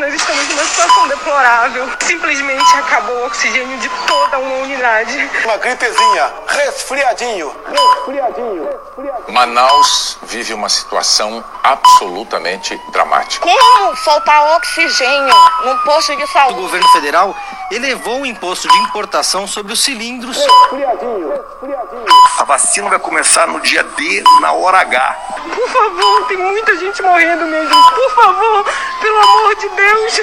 Nós estamos numa situação deplorável. Simplesmente acabou o oxigênio de toda uma unidade. Uma gripezinha, resfriadinho, resfriadinho, resfriadinho. Manaus vive uma situação absolutamente dramática. Como faltar oxigênio num posto de saúde? O governo federal elevou o imposto de importação sobre os cilindros. Resfriadinho, A vacina vai começar no dia D, na hora H. Por favor, tem muita gente morrendo, gente. Por favor, pelo amor de Deus.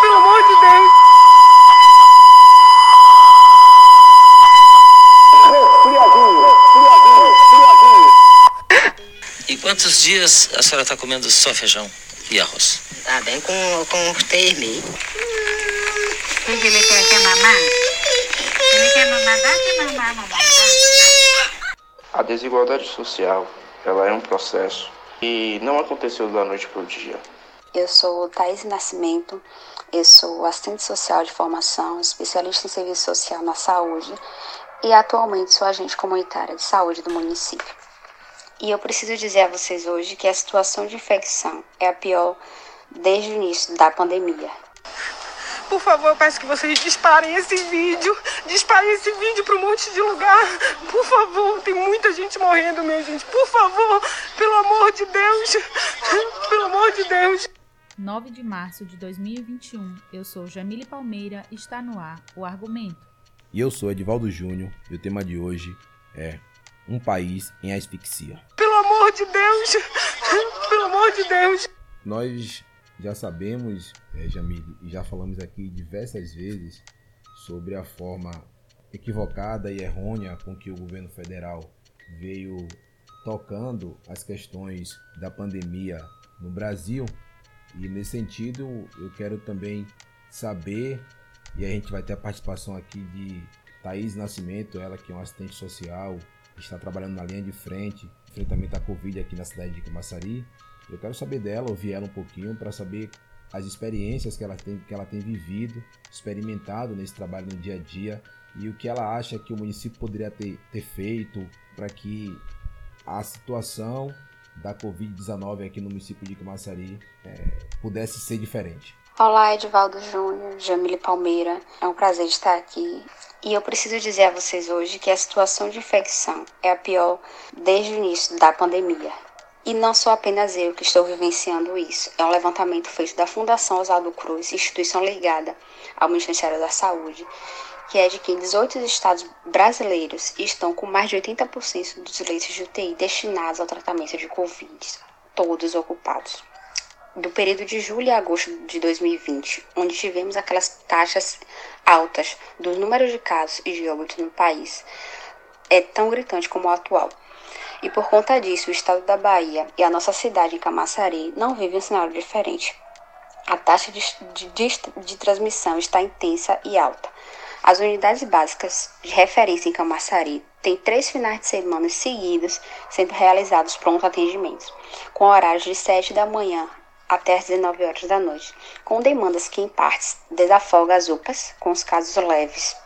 Pelo amor de Deus. E quantos dias a senhora está comendo só feijão e arroz? Tá bem com, com os três meses. O que ele quer? Quer mamar? Ele quer mamar? Dá que A desigualdade social, ela é um processo e não aconteceu da noite para o dia. Eu sou Thaís Nascimento, eu sou assistente social de formação, especialista em serviço social na saúde e atualmente sou agente comunitária de saúde do município. E eu preciso dizer a vocês hoje que a situação de infecção é a pior desde o início da pandemia. Por favor, eu peço que vocês disparem esse vídeo. Disparem esse vídeo para um monte de lugar. Por favor, tem muita gente morrendo, minha gente. Por favor, pelo amor de Deus. Pelo amor de Deus. 9 de março de 2021. Eu sou Jamile Palmeira está no ar o Argumento. E eu sou Edivaldo Júnior e o tema de hoje é Um País em Asfixia. Pelo amor de Deus! Pelo amor de Deus! Nós já sabemos, é, Jamile, e já falamos aqui diversas vezes sobre a forma equivocada e errônea com que o governo federal veio tocando as questões da pandemia no Brasil. E nesse sentido, eu quero também saber, e a gente vai ter a participação aqui de Thaís Nascimento, ela que é uma assistente social, está trabalhando na linha de frente, enfrentamento à Covid aqui na cidade de Camaçari. Eu quero saber dela, ouvir ela um pouquinho para saber as experiências que ela tem que ela tem vivido, experimentado nesse trabalho no dia a dia e o que ela acha que o município poderia ter, ter feito para que a situação da Covid-19 aqui no município de Camaçari é, pudesse ser diferente. Olá, Edivaldo Júnior, Jamile Palmeira. É um prazer estar aqui. E eu preciso dizer a vocês hoje que a situação de infecção é a pior desde o início da pandemia. E não sou apenas eu que estou vivenciando isso. É um levantamento feito da Fundação Oswaldo Cruz, instituição ligada ao Ministério da Saúde, que é de que 18 estados brasileiros estão com mais de 80% dos leitos de UTI destinados ao tratamento de Covid, todos ocupados. Do período de julho a agosto de 2020, onde tivemos aquelas taxas altas dos números de casos e de óbitos no país, é tão gritante como o atual. E por conta disso, o estado da Bahia e a nossa cidade em Camaçari não vivem um cenário diferente. A taxa de, de, de, transmissão está intensa e alta. As unidades básicas de referência em Camaçari têm três finais de semana seguidos sendo realizados pronto atendimentos, com horários de 7 da manhã até as 19 horas da noite, com demandas que em partes desafoga as UPAs, com os casos leves,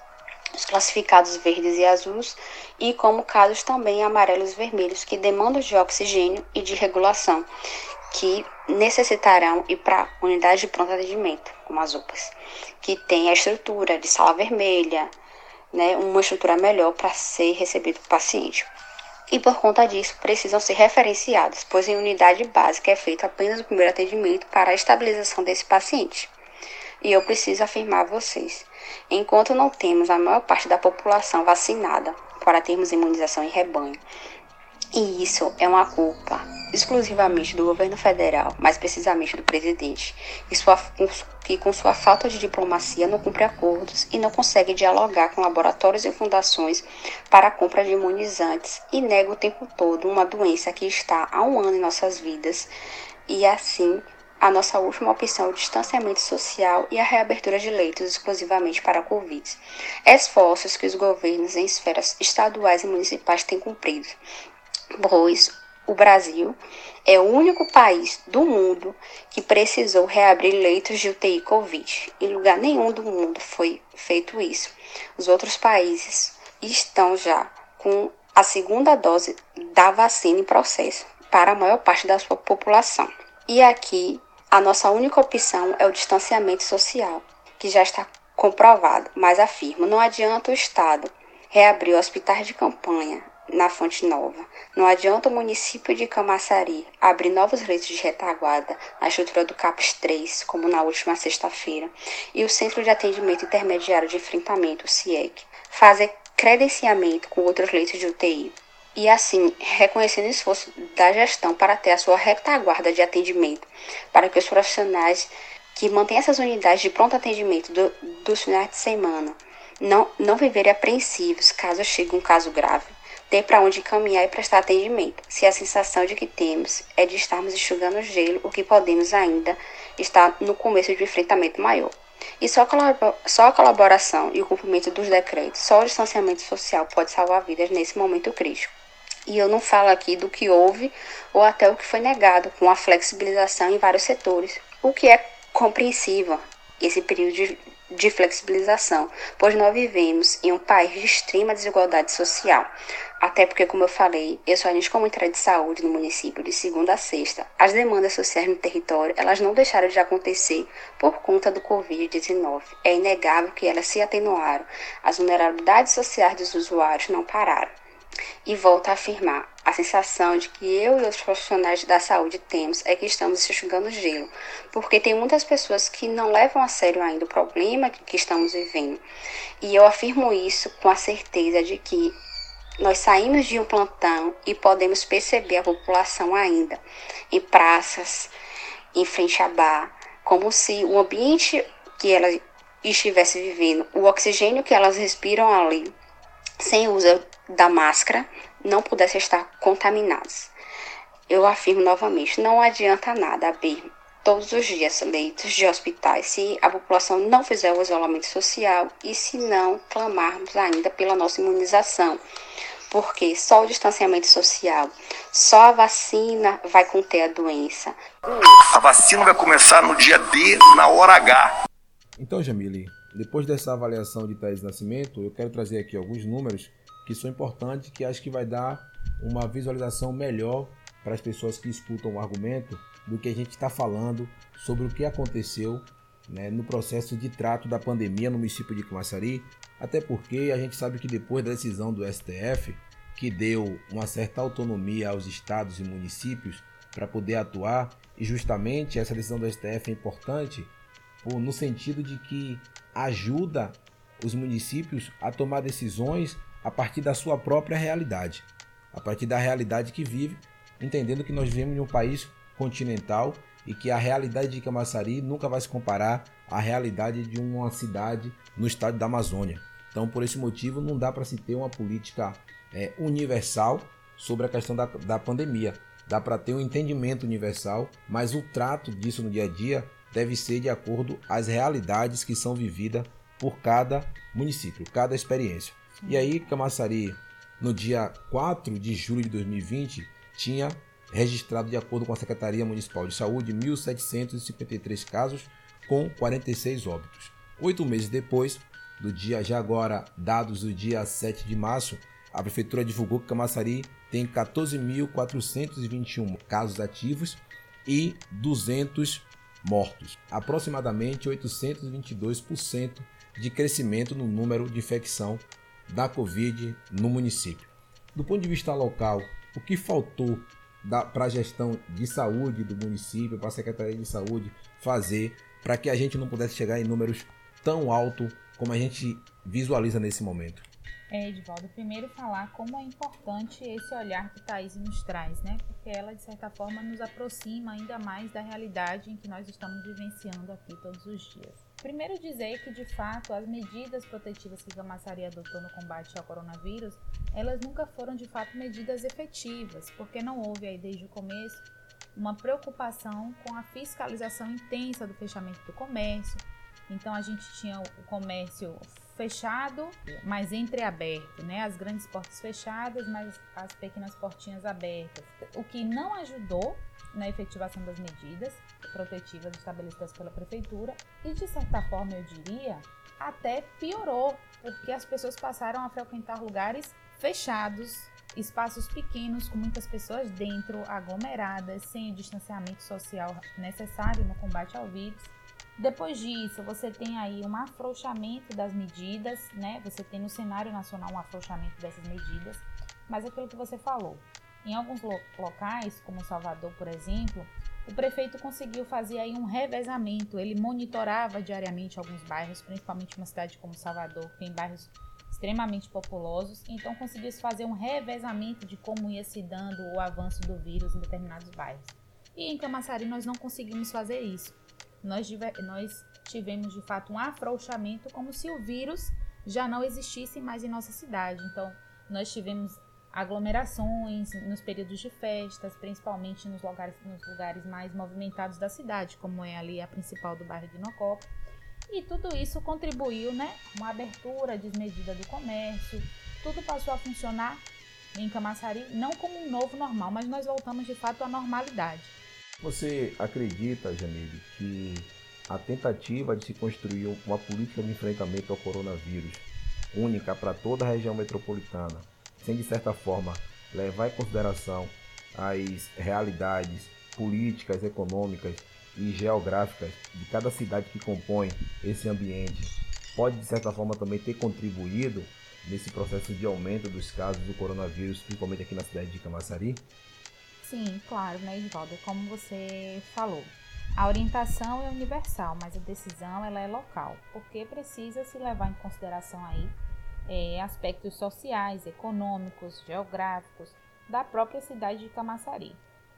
os classificados verdes e azuis, e como casos também amarelos e vermelhos, que demandam de oxigênio e de regulação, que necessitarão ir para unidade de pronto atendimento, como as UPAs, que tem a estrutura de sala vermelha, né, uma estrutura melhor para ser recebido o paciente. E por conta disso, precisam ser referenciados, pois em unidade básica é feito apenas o primeiro atendimento para a estabilização desse paciente. E eu preciso afirmar a vocês, enquanto não temos a maior parte da população vacinada para termos imunização em rebanho, e isso é uma culpa exclusivamente do governo federal, mais precisamente do presidente, que, sua, que com sua falta de diplomacia não cumpre acordos e não consegue dialogar com laboratórios e fundações para a compra de imunizantes e nega o tempo todo uma doença que está há um ano em nossas vidas e assim a nossa última opção é o distanciamento social e a reabertura de leitos exclusivamente para a Covid. Esforços que os governos em esferas estaduais e municipais têm cumprido, pois o Brasil é o único país do mundo que precisou reabrir leitos de UTI Covid. Em lugar nenhum do mundo foi feito isso. Os outros países estão já com a segunda dose da vacina em processo para a maior parte da sua população. E aqui A nossa única opção é o distanciamento social, que já está comprovado, mas afirmo, não adianta o Estado reabrir hospitais de campanha na Fonte Nova. Não adianta o município de Camaçari abrir novos leitos de retaguarda na estrutura do CAPES 3, como na última sexta-feira, e o Centro de Atendimento Intermediário de Enfrentamento, o CIEC, fazer credenciamento com outros leitos de UTI e assim reconhecendo o esforço da gestão para ter a sua retaguarda de atendimento, para que os profissionais que mantêm essas unidades de pronto atendimento do, dos finais de semana não, não viverem apreensivos caso chegue um caso grave, ter para onde caminhar e prestar atendimento, se a sensação de que temos é de estarmos enxugando gelo, o que podemos ainda estar no começo de um enfrentamento maior. E só, só a colaboração e o cumprimento dos decretos, só o distanciamento social pode salvar vidas nesse momento crítico. E eu não falo aqui do que houve ou até o que foi negado com a flexibilização em vários setores, o que é compreensível esse período de, de flexibilização, pois nós vivemos em um país de extrema desigualdade social. Até porque, como eu falei, eu sou agente comunitária de saúde no município de segunda a sexta. As demandas sociais no território, elas não deixaram de acontecer por conta do Covid-19. É inegável que elas se atenuaram. As vulnerabilidades sociais dos usuários não pararam. E volto a afirmar, a sensação de que eu e os profissionais da saúde temos é que estamos enxugando gelo, porque tem muitas pessoas que não levam a sério ainda o problema que estamos vivendo. E eu afirmo isso com a certeza de que nós saímos de um plantão e podemos perceber a população ainda em praças, em frente a bar, como se o ambiente que ela estivesse vivendo, o oxigênio que elas respiram ali, sem uso da máscara não pudessem estar contaminados. Eu afirmo novamente, não adianta nada abrir todos os dias leitos de hospitais se a população não fizer o isolamento social e se não clamarmos ainda pela nossa imunização. Porque só o distanciamento social, só a vacina vai conter a doença. A vacina vai começar no dia D, na hora H. Então, Jamile, depois dessa avaliação de Thaís Nascimento, eu quero trazer aqui alguns números que são importantes, que acho que vai dar uma visualização melhor para as pessoas que escutam o argumento do que a gente está falando sobre o que aconteceu né, no processo de trato da pandemia no município de Camaçari, até porque a gente sabe que depois da decisão do STF, que deu uma certa autonomia aos estados e municípios para poder atuar, e justamente essa decisão do STF é importante no sentido de que ajuda os municípios a tomar decisões a partir da sua própria realidade, a partir da realidade que vive, entendendo que nós vivemos em um país continental e que a realidade de Camaçari nunca vai se comparar à realidade de uma cidade no estado da Amazônia. Então, por esse motivo, não dá para se ter uma política é, universal sobre a questão da, da pandemia. Dá para ter um entendimento universal, mas o trato disso no dia a dia deve ser de acordo às realidades que são vividas por cada município, cada experiência. E aí, Camaçari, no dia 4 de julho de 2020, tinha registrado, de acordo com a Secretaria Municipal de Saúde, 1.753 casos, com 46 óbitos. Oito meses depois, do dia já agora, dados do dia 7 de março, a Prefeitura divulgou que Camaçari tem 14.421 casos ativos e 200 mortos, aproximadamente 822% de crescimento no número de infecção da Covid no município. Do ponto de vista local, o que faltou para a gestão de saúde do município, para a Secretaria de Saúde fazer para que a gente não pudesse chegar em números tão altos como a gente visualiza nesse momento? É, Edvaldo, primeiro falar como é importante esse olhar que Thaís nos traz, né? Porque ela, de certa forma, nos aproxima ainda mais da realidade em que nós estamos vivenciando aqui todos os dias. Primeiro dizer que, de fato, as medidas protetivas que Camaçari adotou no combate ao coronavírus, elas nunca foram, de fato, medidas efetivas, porque não houve aí desde o começo uma preocupação com a fiscalização intensa do fechamento do comércio. Então a gente tinha o comércio fechado, mas entreaberto, né? As grandes portas fechadas, mas as pequenas portinhas abertas, o que não ajudou na efetivação das medidas protetivas estabelecidas pela prefeitura e de certa forma eu diria até piorou, porque as pessoas passaram a frequentar lugares fechados, espaços pequenos com muitas pessoas dentro, aglomeradas, sem o distanciamento social necessário no combate ao vírus. Depois disso, você tem aí um afrouxamento das medidas, né? Você tem no cenário nacional um afrouxamento dessas medidas, mas aquilo que você falou, em alguns locais, como Salvador, por exemplo, o prefeito conseguiu fazer aí um revezamento. Ele monitorava diariamente alguns bairros, principalmente uma cidade como Salvador, que tem bairros extremamente populosos, então conseguiu fazer um revezamento de como ia se dando o avanço do vírus em determinados bairros. E em Camaçari nós não conseguimos fazer isso. Nós, nós tivemos de fato um afrouxamento como se o vírus já não existisse mais em nossa cidade. Então nós tivemos aglomerações nos períodos de festas, principalmente nos lugares, nos lugares mais movimentados da cidade, como é ali a principal do bairro de Nocopa. E tudo isso contribuiu, né? Uma abertura desmedida do comércio, tudo passou a funcionar em Camaçari, não como um novo normal, mas nós voltamos de fato à normalidade. Você acredita, Jamile, que a tentativa de se construir uma política de enfrentamento ao coronavírus única para toda a região metropolitana sem de certa forma levar em consideração as realidades políticas, econômicas e geográficas de cada cidade que compõe esse ambiente, pode de certa forma também ter contribuído nesse processo de aumento dos casos do coronavírus, principalmente aqui na cidade de Camaçari? Sim, claro, né, Edvaldo? Como você falou, a orientação é universal, mas a decisão ela é local, porque precisa se levar em consideração aí é, aspectos sociais, econômicos, geográficos da própria cidade de Camaçari.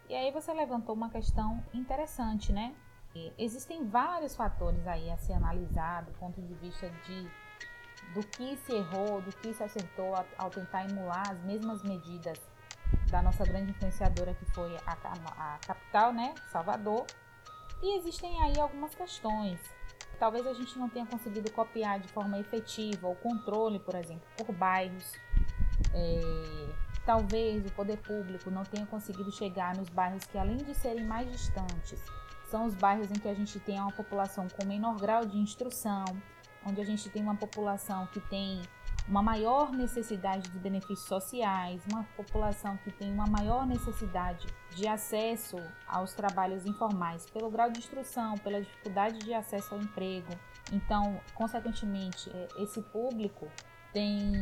E aí você levantou uma questão interessante, né? Existem vários fatores aí a ser analisado do ponto de vista de do que se errou, do que se acertou ao tentar emular as mesmas medidas da nossa grande influenciadora que foi a, a, a capital, né, Salvador. E existem aí algumas questões Talvez a gente não tenha conseguido copiar de forma efetiva o controle, por exemplo, por bairros. É, talvez o poder público não tenha conseguido chegar nos bairros que, além de serem mais distantes, são os bairros em que a gente tem uma população com menor grau de instrução, onde a gente tem uma população que tem uma maior necessidade de benefícios sociais, uma população que tem uma maior necessidade de acesso aos trabalhos informais pelo grau de instrução, pela dificuldade de acesso ao emprego. Então, consequentemente, é, esse público tem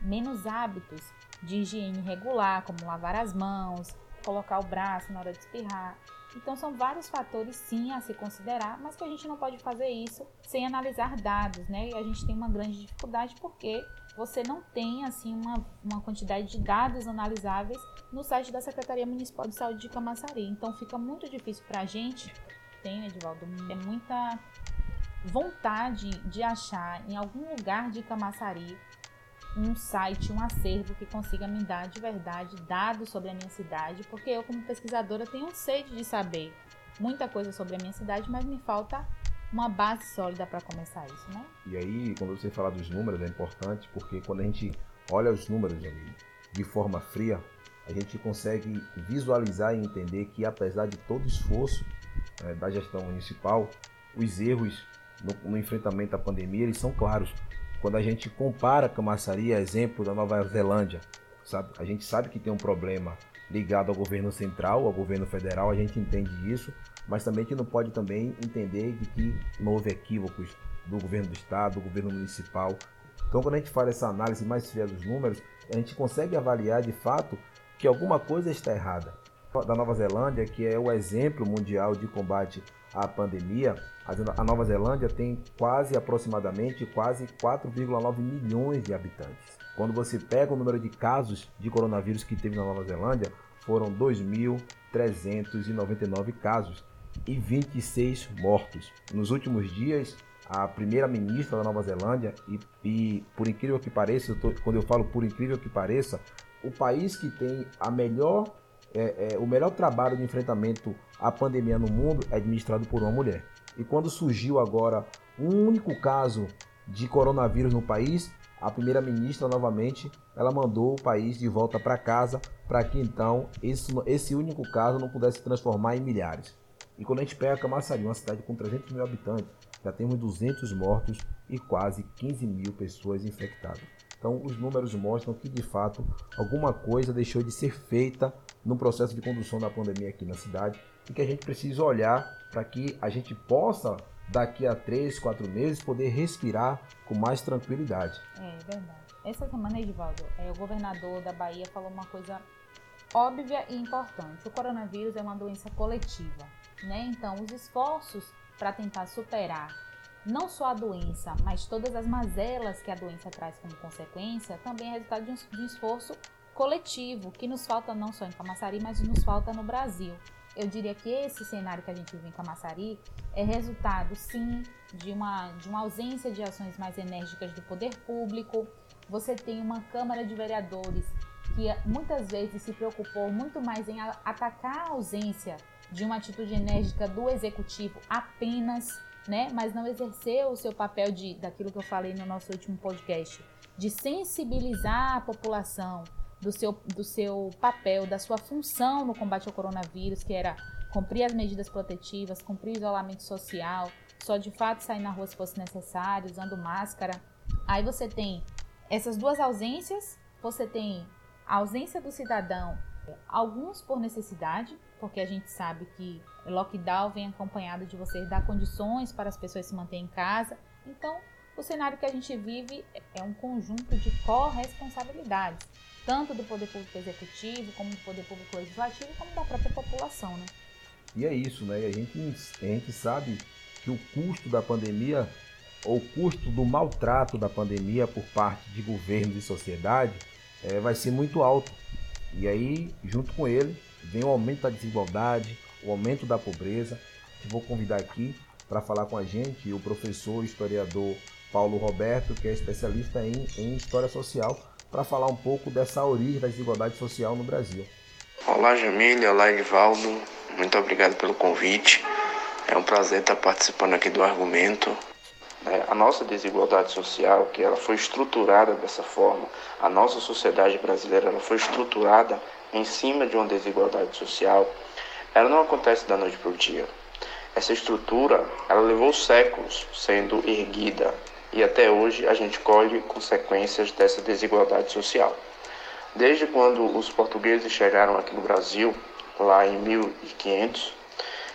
menos hábitos de higiene regular, como lavar as mãos, colocar o braço na hora de espirrar. Então são vários fatores sim a se considerar, mas que a gente não pode fazer isso sem analisar dados, né? E a gente tem uma grande dificuldade porque você não tem assim uma, uma quantidade de dados analisáveis no site da Secretaria Municipal de Saúde de Camaçari. Então fica muito difícil para a gente, tem, Edvaldo, é muita vontade de achar em algum lugar de Camaçari um site, um acervo que consiga me dar de verdade dados sobre a minha cidade, porque eu, como pesquisadora, tenho sede de saber muita coisa sobre a minha cidade, mas me falta uma base sólida para começar isso, né? E aí, quando você fala dos números, é importante porque quando a gente olha os números de forma fria, a gente consegue visualizar e entender que, apesar de todo o esforço é, da gestão municipal, os erros no, no enfrentamento à pandemia eles são claros. Quando a gente compara Camaçari exemplo da Nova Zelândia, sabe? A gente sabe que tem um problema ligado ao governo central, ao governo federal, a gente entende isso, mas também que não pode também entender de que não houve equívocos do governo do estado, do governo municipal. Então, quando a gente faz essa análise mais fria dos números, a gente consegue avaliar de fato que alguma coisa está errada. Da Nova Zelândia, que é o exemplo mundial de combate à pandemia, a Nova Zelândia tem quase aproximadamente quase 4,9 milhões de habitantes. Quando você pega o número de casos de coronavírus que teve na Nova Zelândia, foram 2.399 casos e 26 mortos. Nos últimos dias, a primeira-ministra da Nova Zelândia, e, e, por incrível que pareça, eu tô, quando eu falo por incrível que pareça, o país que tem a melhor, é, é, o melhor trabalho de enfrentamento à pandemia no mundo é administrado por uma mulher. E quando surgiu agora um único caso de coronavírus no país, a primeira-ministra novamente ela mandou o país de volta para casa para que então esse, esse único caso não pudesse se transformar em milhares. E quando a gente pega Camaçari, uma cidade com 300 mil habitantes, já temos 200 mortos e quase 15 mil pessoas infectadas. Então, os números mostram que, de fato, alguma coisa deixou de ser feita no processo de condução da pandemia aqui na cidade e que a gente precisa olhar para que a gente possa, daqui a três, quatro meses, poder respirar com mais tranquilidade. É verdade. Essa semana, Edivaldo, é, o governador da Bahia falou uma coisa óbvia e importante. O coronavírus é uma doença coletiva, né? Então, os esforços para tentar superar não só a doença, mas todas as mazelas que a doença traz como consequência, também é resultado de um, de um esforço coletivo que nos falta não só em Camaçari, mas nos falta no Brasil. Eu diria que esse cenário que a gente vive em Camaçari é resultado, sim, de uma, de uma ausência de ações mais enérgicas do poder público. Você tem uma Câmara de Vereadores que muitas vezes se preocupou muito mais em atacar a ausência de uma atitude enérgica do executivo apenas né? Mas não exerceu o seu papel de, daquilo que eu falei no nosso último podcast, de sensibilizar a população do seu, do seu papel, da sua função no combate ao coronavírus, que era cumprir as medidas protetivas, cumprir o isolamento social, só de fato sair na rua se fosse necessário, usando máscara. Aí você tem essas duas ausências, você tem a ausência do cidadão, alguns por necessidade, porque a gente sabe que lockdown vem acompanhado de você dar condições para as pessoas se manterem em casa. Então, o cenário que a gente vive é um conjunto de corresponsabilidades, tanto do poder público executivo, como do poder público legislativo, como da própria população, né? E é isso, né? A gente, a gente sabe que o custo da pandemia, ou o custo do maltrato da pandemia por parte de governos e sociedade, é, vai ser muito alto. E aí, junto com ele, vem o aumento da desigualdade, o aumento da pobreza. Eu vou convidar aqui para falar com a gente o professor historiador Paulo Roberto, que é especialista em, em História Social, para falar um pouco dessa origem da desigualdade social no Brasil. Olá, Jamília. Olá, Edivaldo. Muito obrigado pelo convite. É um prazer estar participando aqui do argumento. É, a nossa desigualdade social, que ela foi estruturada dessa forma, a nossa sociedade brasileira ela foi estruturada em cima de uma desigualdade social, ela não acontece da noite para o dia. Essa estrutura, ela levou séculos sendo erguida e até hoje a gente colhe consequências dessa desigualdade social. Desde quando os portugueses chegaram aqui no Brasil, lá em 1500,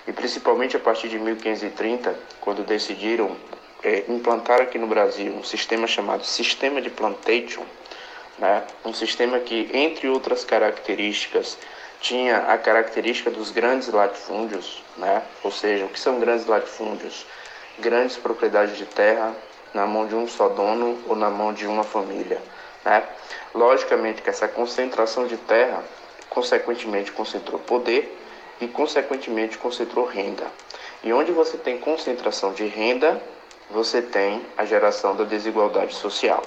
e principalmente a partir de 1530, quando decidiram é, implantar aqui no Brasil um sistema chamado Sistema de Plantation, né? um sistema que, entre outras características, tinha a característica dos grandes latifúndios, né? ou seja, o que são grandes latifúndios? Grandes propriedades de terra na mão de um só dono ou na mão de uma família. Né? Logicamente que essa concentração de terra, consequentemente, concentrou poder e, consequentemente, concentrou renda. E onde você tem concentração de renda, você tem a geração da desigualdade social.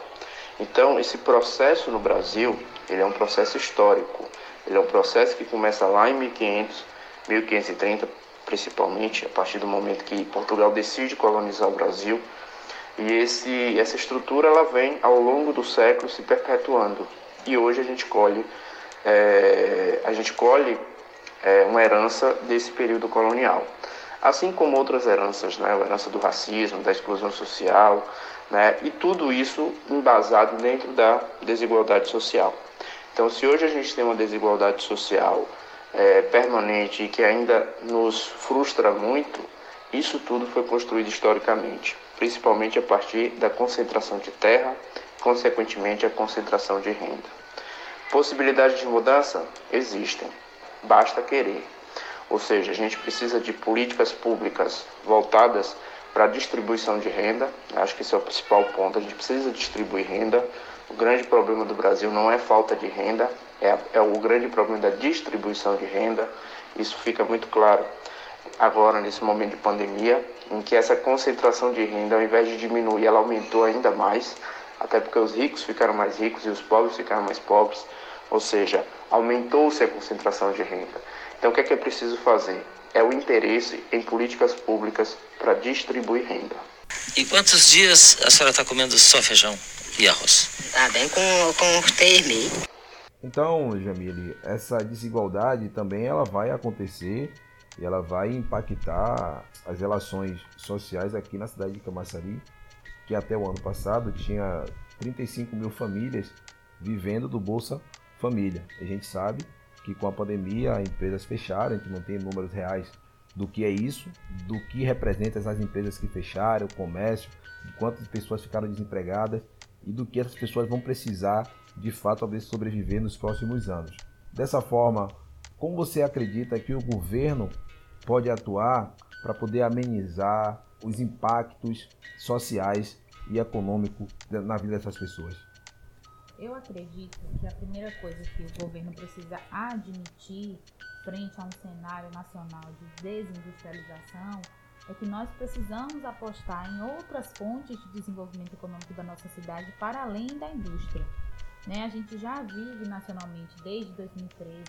Então, esse processo no Brasil, ele é um processo histórico. Ele é um processo que começa lá em 1500, 1530, principalmente, a partir do momento que Portugal decide colonizar o Brasil. E esse, essa estrutura ela vem ao longo do século se perpetuando. E hoje a gente colhe, é, a gente colhe é, uma herança desse período colonial. Assim como outras heranças, né? a herança do racismo, da exclusão social, né? e tudo isso embasado dentro da desigualdade social. Então, se hoje a gente tem uma desigualdade social é, permanente e que ainda nos frustra muito, isso tudo foi construído historicamente, principalmente a partir da concentração de terra, consequentemente a concentração de renda. Possibilidades de mudança existem, basta querer. Ou seja, a gente precisa de políticas públicas voltadas para a distribuição de renda. Acho que esse é o principal ponto. A gente precisa distribuir renda. O grande problema do Brasil não é falta de renda, é, é o grande problema da distribuição de renda. Isso fica muito claro agora nesse momento de pandemia, em que essa concentração de renda, ao invés de diminuir, ela aumentou ainda mais, até porque os ricos ficaram mais ricos e os pobres ficaram mais pobres, ou seja, aumentou-se a concentração de renda. Então, o que é, que é preciso fazer? É o interesse em políticas públicas para distribuir renda. E quantos dias a senhora está comendo só feijão e arroz? Tá bem com, com três meses. Então, Jamile, essa desigualdade também ela vai acontecer e ela vai impactar as relações sociais aqui na cidade de Camaçari, que até o ano passado tinha 35 mil famílias vivendo do Bolsa Família. A gente sabe que com a pandemia empresas fecharam, a gente não tem números reais do que é isso, do que representa essas empresas que fecharam, o comércio, de quantas pessoas ficaram desempregadas e do que essas pessoas vão precisar de fato a sobreviver nos próximos anos. Dessa forma, como você acredita que o governo pode atuar para poder amenizar os impactos sociais e econômicos na vida dessas pessoas? Eu acredito que a primeira coisa que o governo precisa admitir frente a um cenário nacional de desindustrialização é que nós precisamos apostar em outras fontes de desenvolvimento econômico da nossa cidade para além da indústria. Né? A gente já vive nacionalmente desde 2013,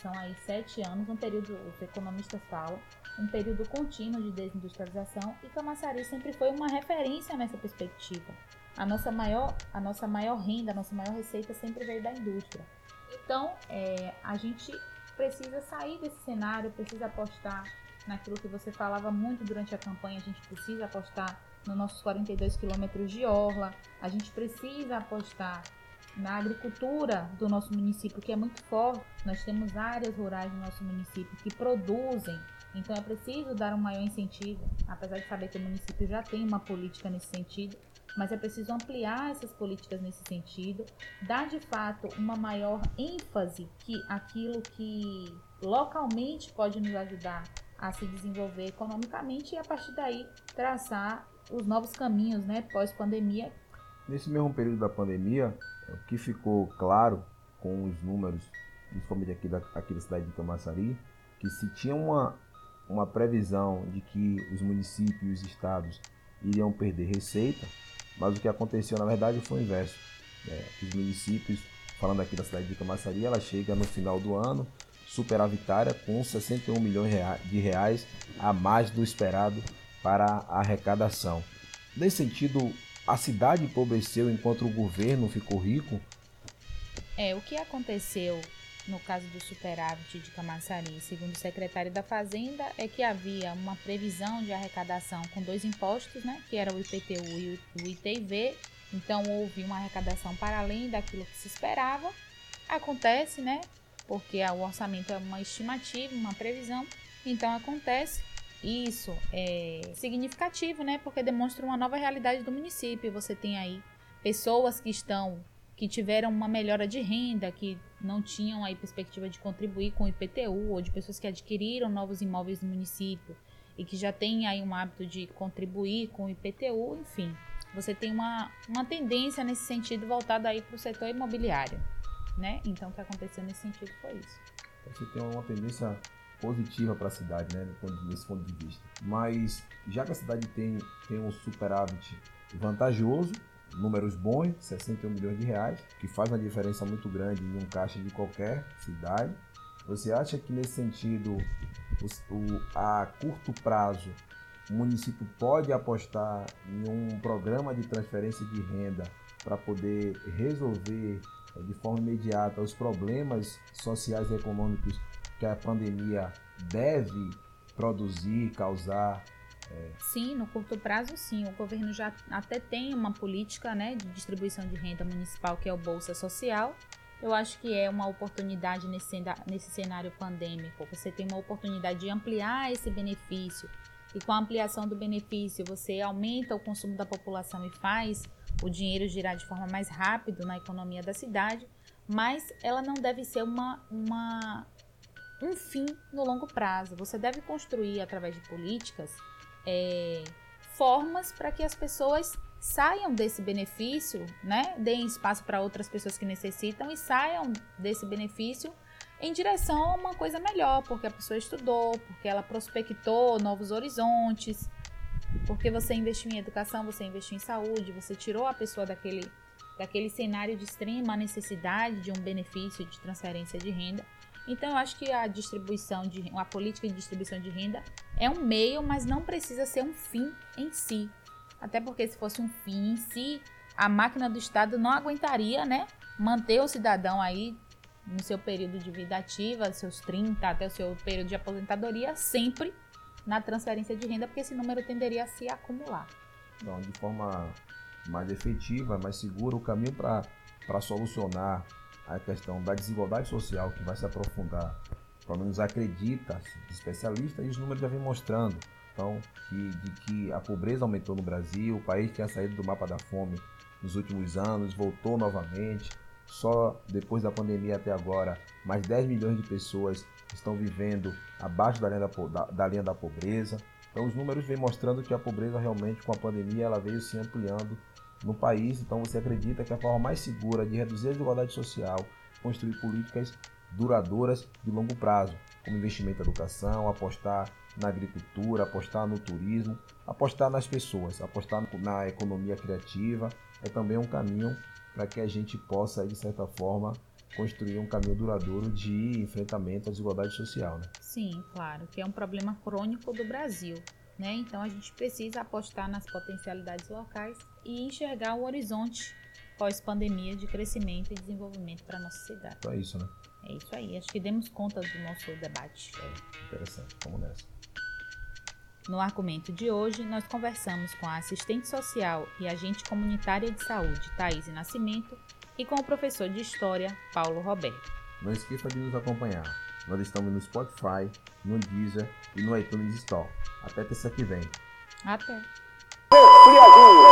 são aí sete anos, um período, os economistas falam, um período contínuo de desindustrialização e Camaçari sempre foi uma referência nessa perspectiva. A nossa maior, a nossa maior renda, a nossa maior receita sempre veio da indústria. Então, é, a gente precisa sair desse cenário, precisa apostar naquilo que você falava muito durante a campanha, a gente precisa apostar nos nossos 42 quilômetros de orla, a gente precisa apostar na agricultura do nosso município, que é muito forte. Nós temos áreas rurais no nosso município que produzem, então é preciso dar um maior incentivo, apesar de saber que o município já tem uma política nesse sentido, mas é preciso ampliar essas políticas nesse sentido, dar de fato uma maior ênfase que aquilo que localmente pode nos ajudar a se desenvolver economicamente e a partir daí traçar os novos caminhos, né, pós-pandemia. Nesse mesmo período da pandemia, o que ficou claro com os números, principalmente aqui da, aqui da cidade de Camaçari, que se tinha uma, uma previsão de que os municípios e os estados iriam perder receita, mas o que aconteceu na verdade foi o inverso. É, os municípios, falando aqui da cidade de Camaçari, ela chega no final do ano superavitária com 61 milhões de reais a mais do esperado para a arrecadação. Nesse sentido, a cidade empobreceu enquanto o governo ficou rico? É, o que aconteceu no caso do superávit de Camaçari, segundo o secretário da Fazenda, é que havia uma previsão de arrecadação com dois impostos, né, que era o IPTU e o ITV. Então houve uma arrecadação para além daquilo que se esperava. Acontece, né, porque o orçamento é uma estimativa, uma previsão. Então acontece. Isso é significativo, né? Porque demonstra uma nova realidade do município. Você tem aí pessoas que estão que tiveram uma melhora de renda, que não tinham aí perspectiva de contribuir com o IPTU, ou de pessoas que adquiriram novos imóveis no município e que já têm aí um hábito de contribuir com o IPTU, enfim. Você tem uma, uma tendência nesse sentido voltada aí para o setor imobiliário né? Então o que aconteceu nesse sentido foi isso. Você tem uma tendência positiva para a cidade, né, nesse ponto de vista. Mas já que a cidade tem, tem um superávit vantajoso, números bons, 61 milhões de reais, que faz uma diferença muito grande em um caixa de qualquer cidade. Você acha que nesse sentido, o, o, a curto prazo, o município pode apostar em um programa de transferência de renda para poder resolver de forma imediata os problemas sociais e econômicos que a pandemia deve produzir, causar? É... Sim, no curto prazo, sim. O governo já até tem uma política né, de distribuição de renda municipal, que é o Bolsa Social. Eu acho que é uma oportunidade nesse, nesse cenário pandêmico. Você tem uma oportunidade de ampliar esse benefício. E com a ampliação do benefício, você aumenta o consumo da população e faz o dinheiro girar de forma mais rápida na economia da cidade, mas ela não deve ser uma, uma, um fim no longo prazo. Você deve construir, através de políticas, é, formas para que as pessoas saiam desse benefício, né? deem espaço para outras pessoas que necessitam e saiam desse benefício em direção a uma coisa melhor, porque a pessoa estudou, porque ela prospectou novos horizontes, porque você investiu em educação, você investiu em saúde, você tirou a pessoa daquele, daquele cenário de extrema necessidade de um benefício de transferência de renda. Então eu acho que a distribuição de a política de distribuição de renda é um meio, mas não precisa ser um fim em si. Até porque se fosse um fim em si, a máquina do Estado não aguentaria, né, manter o cidadão aí no seu período de vida ativa, seus 30 até o seu período de aposentadoria, sempre na transferência de renda, porque esse número tenderia a se acumular. Então, de forma mais efetiva, mais segura, o caminho para solucionar a questão da desigualdade social que vai se aprofundar, pelo menos acredita especialistas e os números já vêm mostrando então, que, de que a pobreza aumentou no Brasil, o país tinha saído do mapa da fome nos últimos anos, voltou novamente. Só depois da pandemia até agora, mais 10 milhões de pessoas estão vivendo abaixo da linha da, da, da linha da pobreza. Então, os números vêm mostrando que a pobreza realmente, com a pandemia, ela veio se ampliando no país. Então, você acredita que a forma mais segura de reduzir a desigualdade social é construir políticas duradouras de longo prazo, como investimento em educação, apostar na agricultura, apostar no turismo, apostar nas pessoas, apostar na economia criativa é também um caminho para que a gente possa, de certa forma, construir um caminho duradouro de enfrentamento à desigualdade social. Né? Sim, claro, que é um problema crônico do Brasil. Né? Então a gente precisa apostar nas potencialidades locais e enxergar o horizonte pós-pandemia de crescimento e desenvolvimento para a nossa cidade. Então é isso, né? É isso aí. Acho que demos conta do nosso debate. É, interessante. Vamos nessa. No argumento de hoje, nós conversamos com a assistente social e agente comunitária de saúde, Thaís Nascimento, e com o professor de História, Paulo Roberto. Não esqueça de nos acompanhar. Nós estamos no Spotify, no Deezer e no iTunes Store. Até terça que vem. Até. Resfriadinho.